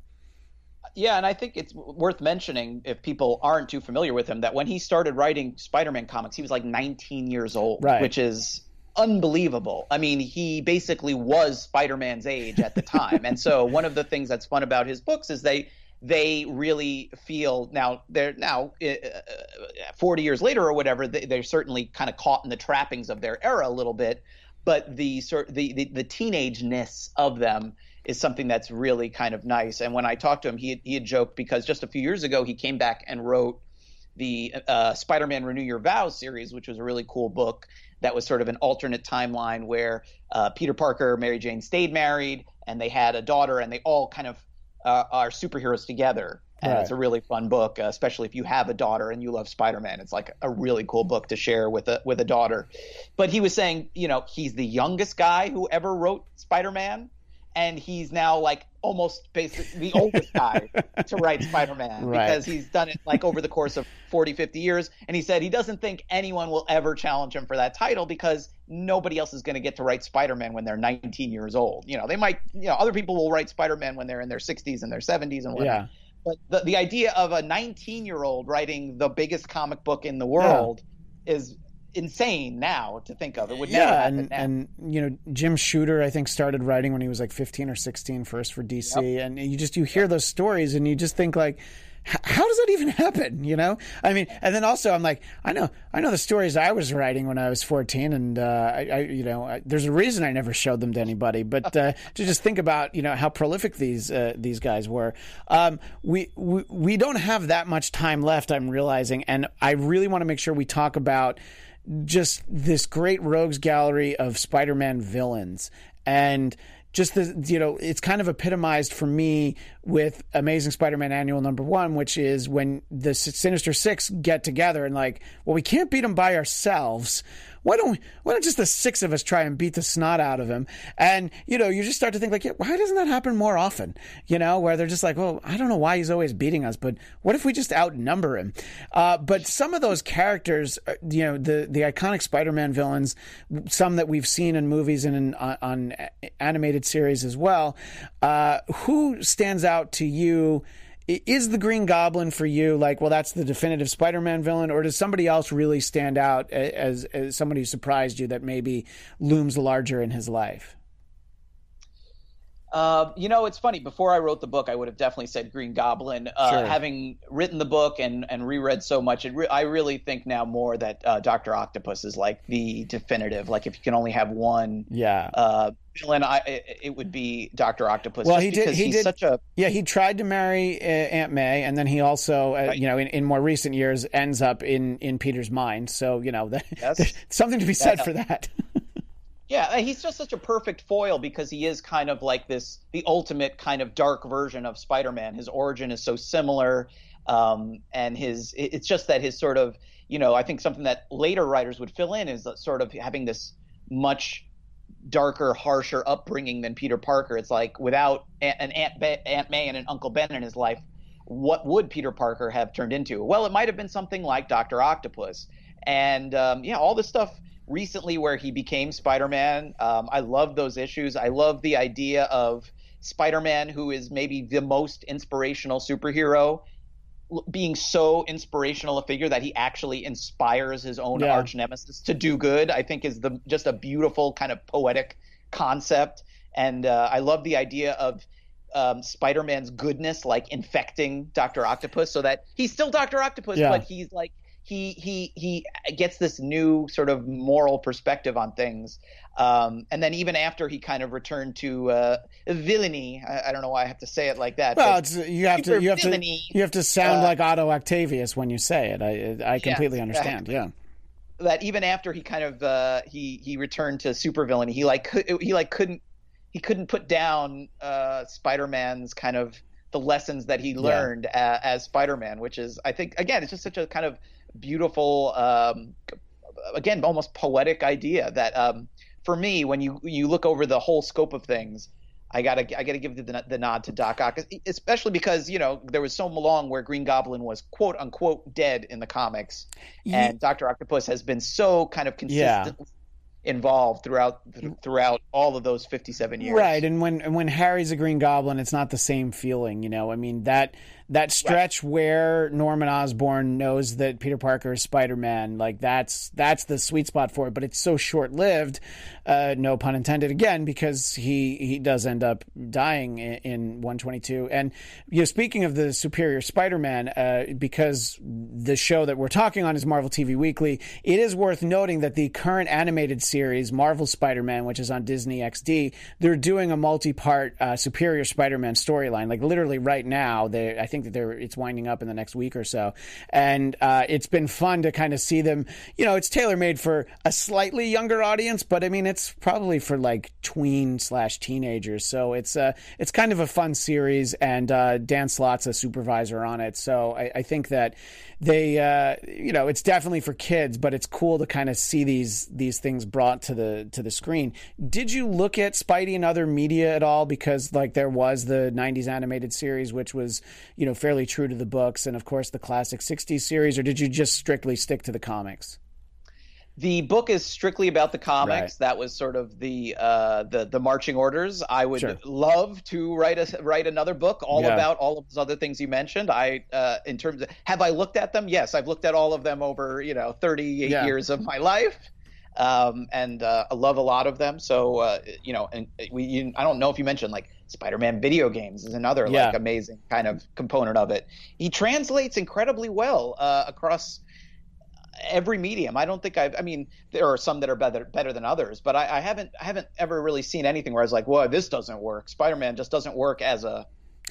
Yeah, and I think it's worth mentioning if people aren't too familiar with him that when he started writing Spider-Man comics, he was like 19 years old, right. which is unbelievable. I mean, he basically was Spider-Man's age at the time. and so one of the things that's fun about his books is they they really feel now they're now uh, uh 40 years later or whatever they, are certainly kind of caught in the trappings of their era a little bit but the the the, the teenageness of them is something that's really kind of nice and when i talked to him he, he had joked because just a few years ago he came back and wrote the uh, spider-man renew your vows series which was a really cool book that was sort of an alternate timeline where uh, Peter Parker, Mary Jane stayed married, and they had a daughter, and they all kind of uh, are superheroes together. And right. it's a really fun book, uh, especially if you have a daughter and you love Spider-Man. It's like a really cool book to share with a with a daughter. But he was saying, you know, he's the youngest guy who ever wrote Spider-Man, and he's now like almost basically the oldest guy to write Spider-Man right. because he's done it like over the course of 40, 50 years. And he said he doesn't think anyone will ever challenge him for that title because nobody else is going to get to write Spider-Man when they're 19 years old. You know, they might, you know, other people will write Spider-Man when they're in their 60s and their 70s and whatever. Yeah. But the, the idea of a 19 year old writing the biggest comic book in the world yeah. is insane now to think of. It would yeah, and, and you know Jim Shooter I think started writing when he was like 15 or 16 first for DC, yep. and you just you hear those stories and you just think like. How does that even happen? You know, I mean, and then also I'm like, I know, I know the stories I was writing when I was 14, and uh, I, I, you know, I, there's a reason I never showed them to anybody. But uh, to just think about, you know, how prolific these uh, these guys were. Um, we, we we don't have that much time left. I'm realizing, and I really want to make sure we talk about just this great rogues gallery of Spider-Man villains. And just the you know it's kind of epitomized for me with Amazing Spider-Man Annual Number One, which is when the Sinister Six get together and like, well, we can't beat them by ourselves why don't we, why don't just the six of us try and beat the snot out of him? And you know, you just start to think like, yeah, why doesn't that happen more often? You know, where they're just like, well, I don't know why he's always beating us, but what if we just outnumber him? Uh, but some of those characters, uh, you know, the the iconic Spider-Man villains, some that we've seen in movies and in, on, on animated series as well. Uh, who stands out to you? Is the Green Goblin for you like, well, that's the definitive Spider-Man villain, or does somebody else really stand out as, as somebody who surprised you that maybe looms larger in his life? Uh, you know, it's funny. Before I wrote the book, I would have definitely said Green Goblin. Uh, sure. Having written the book and, and reread so much, re- I really think now more that uh, Doctor Octopus is like the definitive. Like, if you can only have one, yeah, uh, villain, I it would be Doctor Octopus. Well, he did. He did such a yeah. He tried to marry uh, Aunt May, and then he also, uh, right. you know, in, in more recent years, ends up in in Peter's mind. So you know, that, yes. something to be said for that. Yeah, he's just such a perfect foil because he is kind of like this the ultimate kind of dark version of Spider-Man. His origin is so similar, um, and his it's just that his sort of you know I think something that later writers would fill in is sort of having this much darker, harsher upbringing than Peter Parker. It's like without an Aunt, Aunt May and an Uncle Ben in his life, what would Peter Parker have turned into? Well, it might have been something like Doctor Octopus, and um, yeah, all this stuff recently where he became Spider-Man. Um, I love those issues. I love the idea of Spider-Man, who is maybe the most inspirational superhero, being so inspirational a figure that he actually inspires his own yeah. arch nemesis to do good. I think is the just a beautiful kind of poetic concept, and uh, I love the idea of um, Spider-Man's goodness like infecting Doctor Octopus, so that he's still Doctor Octopus, Yeah. but he's like he he he gets this new sort of moral perspective on things. Um, and then even after he kind of returned to uh, villainy, I, I don't know why I have to say it like that. Well, it's, you have to you have to you have to sound uh, like Otto Octavius when you say it. I I completely understand. Yeah. that even after he kind of uh, he he returned to supervillainy, he like he like couldn't he couldn't put down uh, Spider-Man's kind of the lessons that he learned a, as Spider-Man, which is I think again it's just such a kind of beautiful um, again almost poetic idea that um, for me when you you look over the whole scope of things. I gotta, I gotta give the, the nod to Doc Ock, especially because you know there was so long where Green Goblin was quote unquote dead in the comics, and Doctor Octopus has been so kind of Yeah. consistently involved throughout throughout all of those fifty-seven years. Right, and when and when Harry's a Green Goblin, it's not the same feeling, you know. I mean that that stretch where Norman Osborn knows that Peter Parker is Spider Man, like that's that's the sweet spot for it. But it's so short lived, uh, no pun intended again, because he he does end up dying in, in one twenty two. And you know, speaking of the Superior Spider Man, uh, because the show that we're talking on is Marvel TV Weekly, it is worth noting that the current animated series Marvel Spider Man, which is on Disney XD, they're doing a multi part uh, Superior Spider Man storyline. Like literally right now, they I think that they're it's winding up in the next week or so, and uh, it's been fun to kind of see them. You know, it's tailor made for a slightly younger audience, but I mean it's probably for like tween slash teenagers. So it's uh it's kind of a fun series, and uh, Dan Slott's a supervisor on it. So I, I think that they uh, you know it's definitely for kids, but it's cool to kind of see these these things brought to the to the screen. Did you look at Spidey and other media at all? Because like there was the '90s animated series, which was you know fairly true to the books, and of course the classic '60s series. Or did you just strictly stick to the comics? The book is strictly about the comics. Right. That was sort of the uh, the the marching orders. I would Sure. love to write a write another book all Yeah. about all of those other things you mentioned. I uh, in terms of have I looked at them? Yes, I've looked at all of them over you know 38 Yeah. years of my life. Um, and uh, I love a lot of them. So uh, you know, and we you, I don't know if you mentioned like Spider-Man video games is another Yeah. like amazing kind of component of it. He translates incredibly well uh, across every medium. I don't think I've. I mean, there are some that are better better than others, but I, I haven't I haven't ever really seen anything where I was like, "Whoa, this doesn't work." Spider-Man just doesn't work as a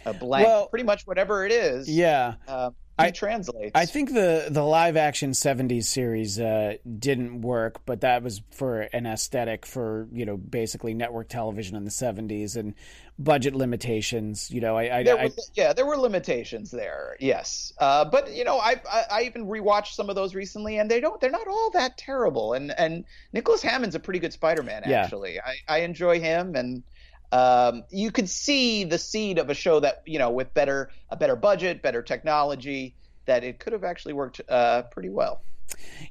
a blank. Well- Pretty much whatever it is, Yeah. uh, I- translates. I think the the live action '70s series uh, didn't work, but that was for an aesthetic for you know basically network television in the '70s and budget limitations. You know, I, I, there I yeah, there were limitations there. Yes, uh, but you know, I, I I even rewatched some of those recently, and they don't they're not all that terrible. And and Nicholas Hammond's a pretty good Spider-Man. Yeah. Actually, I I enjoy him, and um, you could see the seed of a show that you know with better a better budget, better technology, that it could have actually worked uh, pretty well.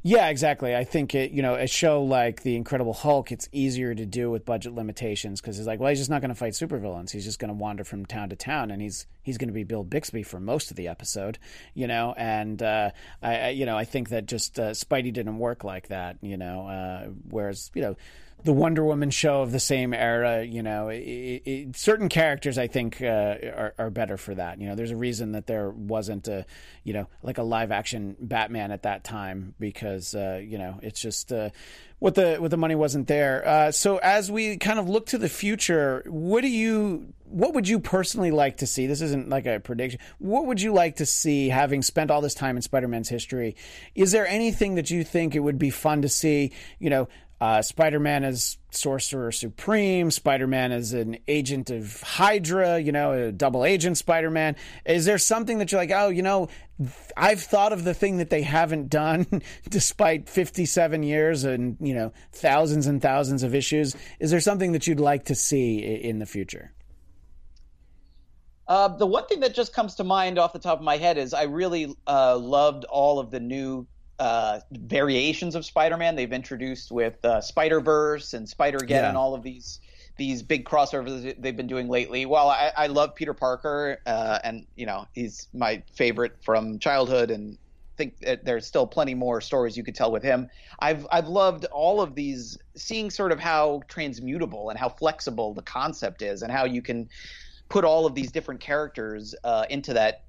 Yeah, exactly. I think it, you know, a show like The Incredible Hulk, it's easier to do with budget limitations because it's like, well, he's just not going to fight supervillains. He's just going to wander from town to town, and he's he's going to be Bill Bixby for most of the episode, you know. And uh, I, I, you know, I think that just uh, Spidey didn't work like that, you know. Uh, whereas, you know. The Wonder Woman show of the same era, you know, it, it, certain characters I think uh, are, are better for that. You know, there's a reason that there wasn't a, you know, like a live action Batman at that time because uh, you know it's just uh, what the what the money wasn't there. Uh, so as we kind of look to the future, what do you what would you personally like to see? This isn't like a prediction. What would you like to see having spent all this time in Spider-Man's history? Is there anything that you think it would be fun to see, you know, uh, Spider-Man as Sorcerer Supreme, Spider-Man as an agent of Hydra, you know, a double agent Spider-Man. Is there something that you're like, oh, you know, I've thought of the thing that they haven't done despite 57 years and, you know, thousands and thousands of issues. Is there something that you'd like to see in the future? Uh, the one thing that just comes to mind off the top of my head is I really uh, loved all of the new uh, variations of Spider-Man they've introduced with uh, Spider-Verse and Spider-Geddon Yeah. and all of these these big crossovers they've been doing lately. While I, I love Peter Parker uh, and you know he's my favorite from childhood and think that there's still plenty more stories you could tell with him. I've I've loved all of these, seeing sort of how transmutable and how flexible the concept is, and how you can put all of these different characters uh, into that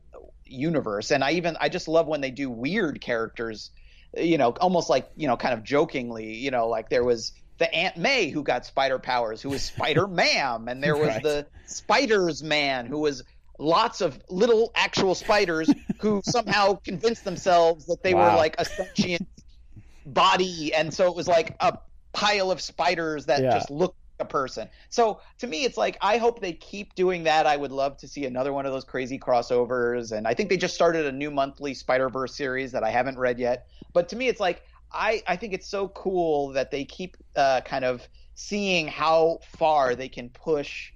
universe. And I even I just love when they do weird characters, you know, almost like you know, kind of jokingly, you know, like there was the Aunt May who got spider powers, who was Spider Ma'am, and there was Right. the Spiders Man who was lots of little actual spiders who somehow convinced themselves that they were like a sentient body, and so it was like a pile of spiders that Yeah. just looked a person. So to me, it's like I hope they keep doing that. I would love to see another one of those crazy crossovers, and I think they just started a new monthly Spider Verse series that I haven't read yet. But to me, it's like I I think it's so cool that they keep uh, kind of seeing how far they can push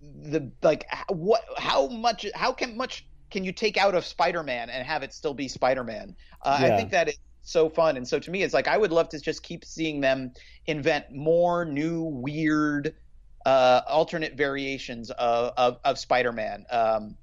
the like what how much how can much can you take out of Spider-Man and have it still be Spider-Man? Uh, Yeah. I think that is so fun, and so to me, it's like I would love to just keep seeing them invent more new weird uh, alternate variations of of, of Spider-Man. Um,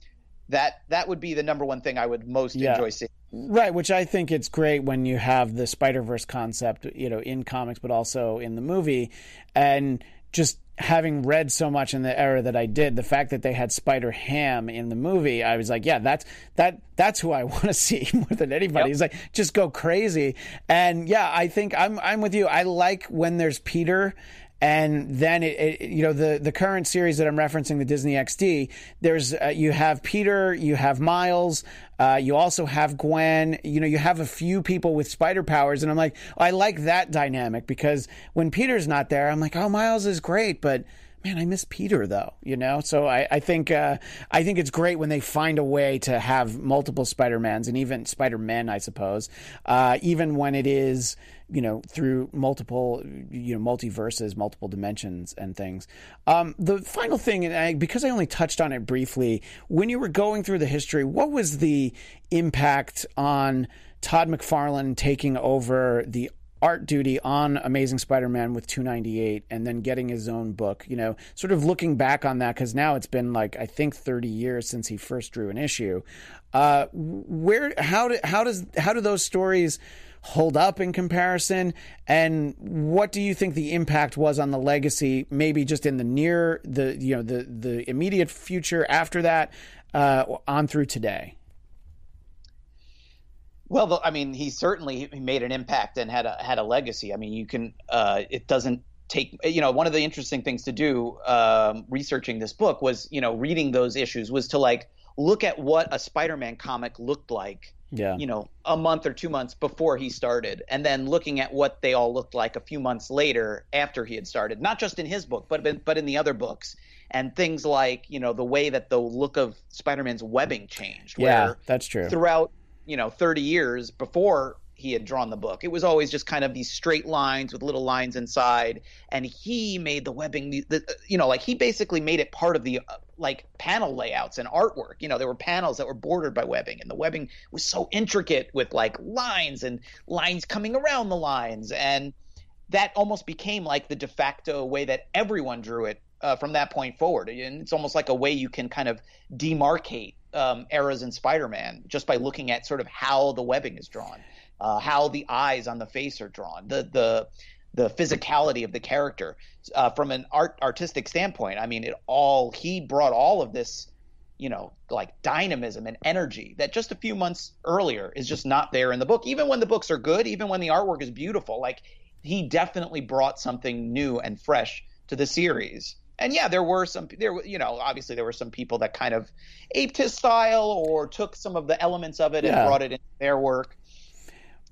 that that would be the number one thing I would most Yeah. enjoy seeing. Right, which I think it's great when you have the Spider Verse concept, you know, in comics, but also in the movie, and just having read so much in the era that I did, the fact that they had Spider Ham in the movie, I was like, yeah, that's that that's who I want to see more than anybody. Yep. It's like just go crazy, and yeah, I think I'm I'm with you. I like when there's Peter and then it, it, you know the the current series that I'm referencing, the Disney XD. There's uh, you have Peter, you have Miles, uh, you also have Gwen. You know you have a few people with spider powers, and I'm like, I like that dynamic because when Peter's not there, I'm like, oh, Miles is great, but man, I miss Peter though, you know. So I, I think uh, I think it's great when they find a way to have multiple Spider Mans and even Spider Men, I suppose, uh, even when it is you know through multiple you know multiverses, multiple dimensions and things. Um, the final thing, and I, because I only touched on it briefly, when you were going through the history, what was the impact on Todd McFarlane taking over the art duty on Amazing Spider-Man with 298 and then getting his own book, you know, sort of looking back on that cuz now it's been like I think 30 years since he first drew an issue. Uh where how do, how does how do those stories hold up in comparison and what do you think the impact was on the legacy maybe just in the near the you know the the immediate future after that uh on through today? Well, I mean, he certainly made an impact and had a had a legacy. I mean, you can. Uh, it doesn't take. You know, one of the interesting things to do um, researching this book was, you know, reading those issues was to like look at what a Spider-Man comic looked like. Yeah. You know, a month or two months before he started, and then looking at what they all looked like a few months later after he had started. Not just in his book, but but in the other books, and things like you know the way that the look of Spider-Man's webbing changed. Yeah, where that's true. throughout you know 30 years before he had drawn the book it was always just kind of these straight lines with little lines inside and he made the webbing the, you know like he basically made it part of the uh, like panel layouts and artwork you know there were panels that were bordered by webbing and the webbing was so intricate with like lines and lines coming around the lines and that almost became like the de facto way that everyone drew it uh, from that point forward. And it's almost like a way you can kind of demarcate um, eras in Spider-Man just by looking at sort of how the webbing is drawn, uh, how the eyes on the face are drawn, the the the physicality of the character uh, from an art artistic standpoint. I mean, it all he brought all of this, you know, like dynamism and energy that just a few months earlier is just not there in the book. Even when the books are good, even when the artwork is beautiful, like he definitely brought something new and fresh to the series. And yeah, there were some there you know, obviously there were some people that kind of aped his style or took some of the elements of it Yeah. and brought it into their work.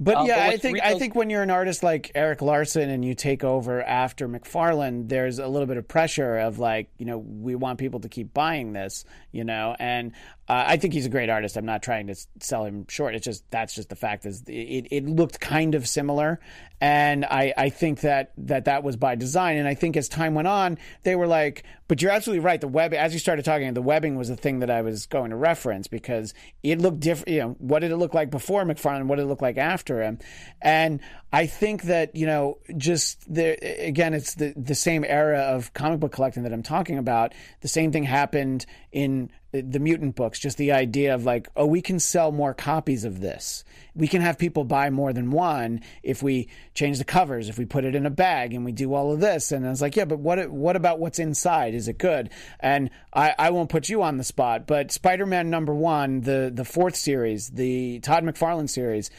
But Um, yeah, but I think read I think when you're an artist like Erik Larsen and you take over after McFarlane, there's a little bit of pressure of like, you know, we want people to keep buying this, you know, and uh, I think he's a great artist. I'm not trying to sell him short. It's just that's just the fact is it, it looked kind of similar, and I I think that that that was by design. And I think as time went on, they were like, but you're absolutely right. The web, as you started talking, the webbing was the thing that I was going to reference because it looked different. You know, what did it look like before McFarlane? What did it look like after him? And I think that you know, just the again, it's the the same era of comic book collecting that I'm talking about. The same thing happened in the mutant books, just the idea of like, oh, we can sell more copies of this. We can have people buy more than one if we change the covers, if we put it in a bag and we do all of this. And I was like, yeah, but what what about what's inside? Is it good? And I, I won't put you on the spot, but Spider-Man number one, the the fourth series, the Todd McFarlane series,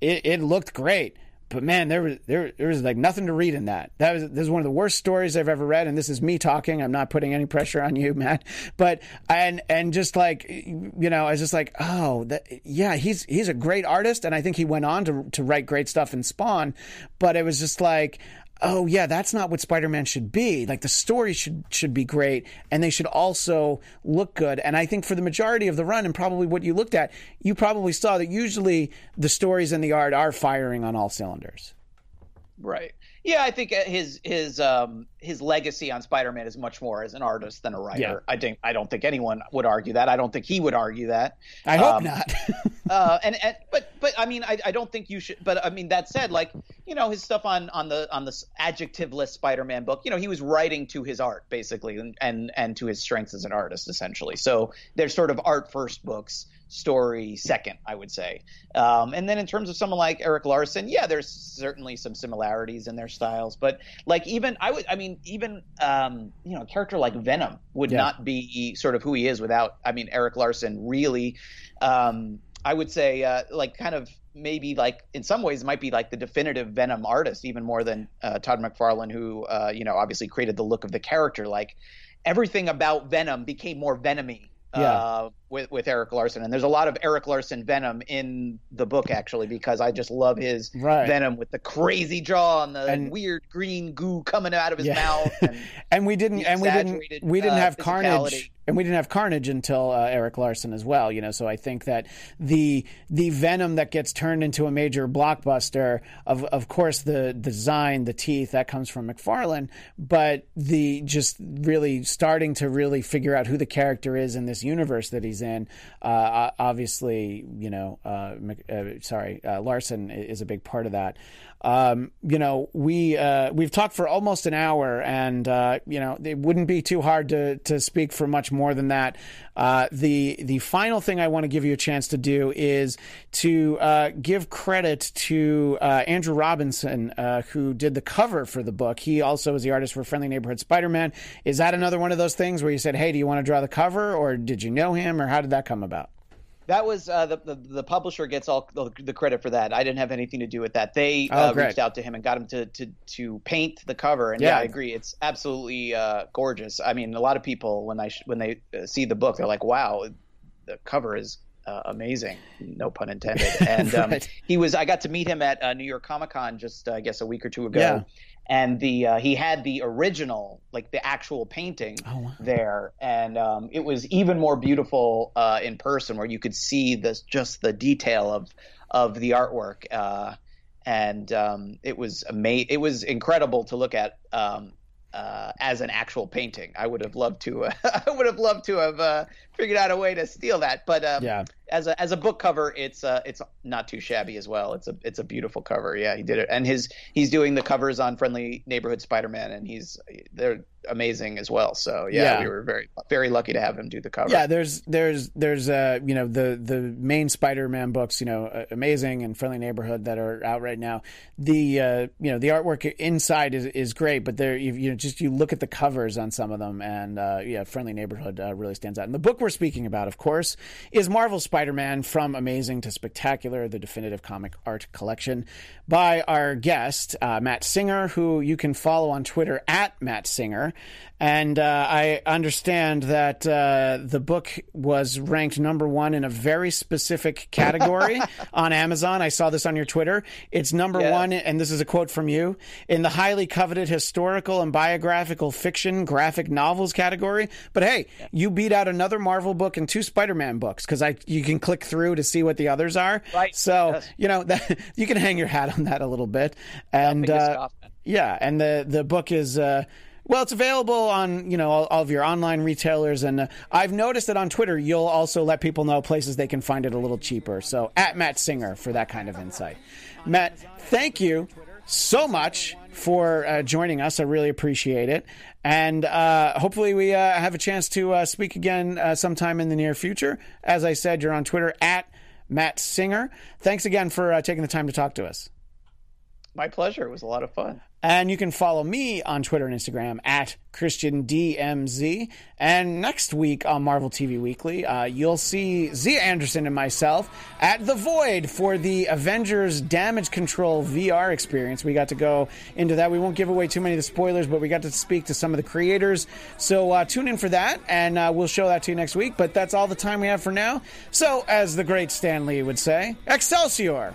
it, it looked great but man, there was there there was like nothing to read in that. That was this is one of the worst stories I've ever read, and this is me talking. I'm not putting any pressure on you, Matt. But and and just like you know, I was just like, oh, that, yeah, he's he's a great artist, and I think he went on to to write great stuff in Spawn. But it was just like oh yeah, that's not what Spider-Man should be. Like the story should should be great, and they should also look good. And I think for the majority of the run, and probably what you looked at, you probably saw that usually the stories and the art are firing on all cylinders. Right. Yeah, I think uh, his his um his legacy on Spider-Man is much more as an artist than a writer. Yeah. I think I don't think anyone would argue that. I don't think he would argue that. I hope um, not. uh, and, and but but I mean I, I don't think you should. But I mean that said, like you know his stuff on on the on the adjectiveless Spider-Man book, you know he was writing to his art basically, and and and to his strengths as an artist essentially. So they're sort of art first books story second, I would say. Um, and then in terms of someone like Erik Larsen, yeah, there's certainly some similarities in their styles, but like even I would, I mean, even um, you know, a character like Venom would yeah. not be sort of who he is without, I mean, Erik Larsen really, um, I would say, uh, like kind of maybe like in some ways might be like the definitive Venom artist, even more than uh, Todd McFarlane, who uh, you know obviously created the look of the character. Like everything about Venom became more venomy yeah. Uh, with with Erik Larsen, and there's a lot of Erik Larsen Venom in the book actually because I just love his right. Venom with the crazy jaw and the and, weird green goo coming out of his yeah. mouth, and, and we didn't and we didn't we didn't uh, have Carnage and we didn't have Carnage until uh, Erik Larsen as well, you know. So I think that the the Venom that gets turned into a major blockbuster, of of course the, the design, the teeth, that comes from McFarlane, but the just really starting to really figure out who the character is in this universe that he's in. Uh, obviously, you know, uh, uh sorry, uh, Larsen is a big part of that. Um, you know, we uh, we've talked for almost an hour, and uh, you know, it wouldn't be too hard to to speak for much more than that. Uh, the the final thing I want to give you a chance to do is to uh, give credit to uh, Andrew Robinson, uh, who did the cover for the book. He also is the artist for Friendly Neighborhood Spider-Man. Is that another one of those things where you said, "Hey, do you want to draw the cover?" or did you know him, or how did that come about? That was uh, the, the, the publisher gets all the, the, credit for that. I didn't have anything to do with that. They oh, uh, reached out to him and got him to to to paint the cover. And yeah, yeah I agree. It's absolutely uh, gorgeous. I mean, a lot of people when I sh- when they uh, see the book, they're like, "Wow, the cover is uh, amazing. No pun intended. And um, right. he was. I got to meet him at uh, New York Comic Con just I guess a week or two ago, yeah and the uh, he had the original like the actual painting oh, wow. there and um, it was even more beautiful uh, in person where you could see this just the detail of of the artwork uh, and um, it was ama- it was incredible to look at um, uh, as an actual painting. I would have loved to. I would have loved to have uh, figured out a way to steal that. But um, yeah. as a as a book cover, it's uh, it's not too shabby as well. It's a it's a beautiful cover. Yeah, he did it, and his he's doing the covers on Friendly Neighborhood Spider-Man, and he's they're amazing as well. So yeah, yeah, we were very very lucky to have him do the cover. Yeah, there's there's there's uh you know the the main Spider-Man books, you know, uh, amazing and Friendly Neighborhood that are out right now. The uh, you know the artwork inside is is great, but there you, you know just you look at the covers on some of them, and uh, yeah, Friendly Neighborhood uh, really stands out. And the book we're speaking about, of course, is Marvel Spider-Man from Amazing to Spectacular, the definitive comic art collection by our guest uh, Matt Singer, who you can follow on Twitter at Matt Singer. And uh, I understand that uh, the book was ranked number one in a very specific category on Amazon. I saw this on your Twitter. It's number yeah. one, and this is a quote from you, in the highly coveted historical and biographical fiction graphic novels category. But hey, yeah. you beat out another Marvel book and two Spider-Man books because I you can click through to see what the others are. Right. So yes. you know that you can hang your hat on that a little bit. And uh, yeah, and the the book is. Uh, well, it's available on you know all, all of your online retailers, and uh, I've noticed that on Twitter you'll also let people know places they can find it a little cheaper. So at Matt Singer for that kind of insight. Matt, thank you so much for uh, joining us. I really appreciate it. And uh, hopefully, we uh, have a chance to uh, speak again uh, sometime in the near future. As I said, you're on Twitter at Matt Singer. Thanks again for taking the time to talk to us. My pleasure. It was a lot of fun. And you can follow me on Twitter and Instagram at ChristianDMZ. And next week on Marvel TV Weekly, uh, you'll see Zia Anderson and myself at The Void for the Avengers Damage Control VR experience. We got to go into that. We won't give away too many of the spoilers, but we got to speak to some of the creators. So uh, tune in for that, and uh, we'll show that to you next week. But that's all the time we have for now. So, as the great Stan Lee would say, Excelsior!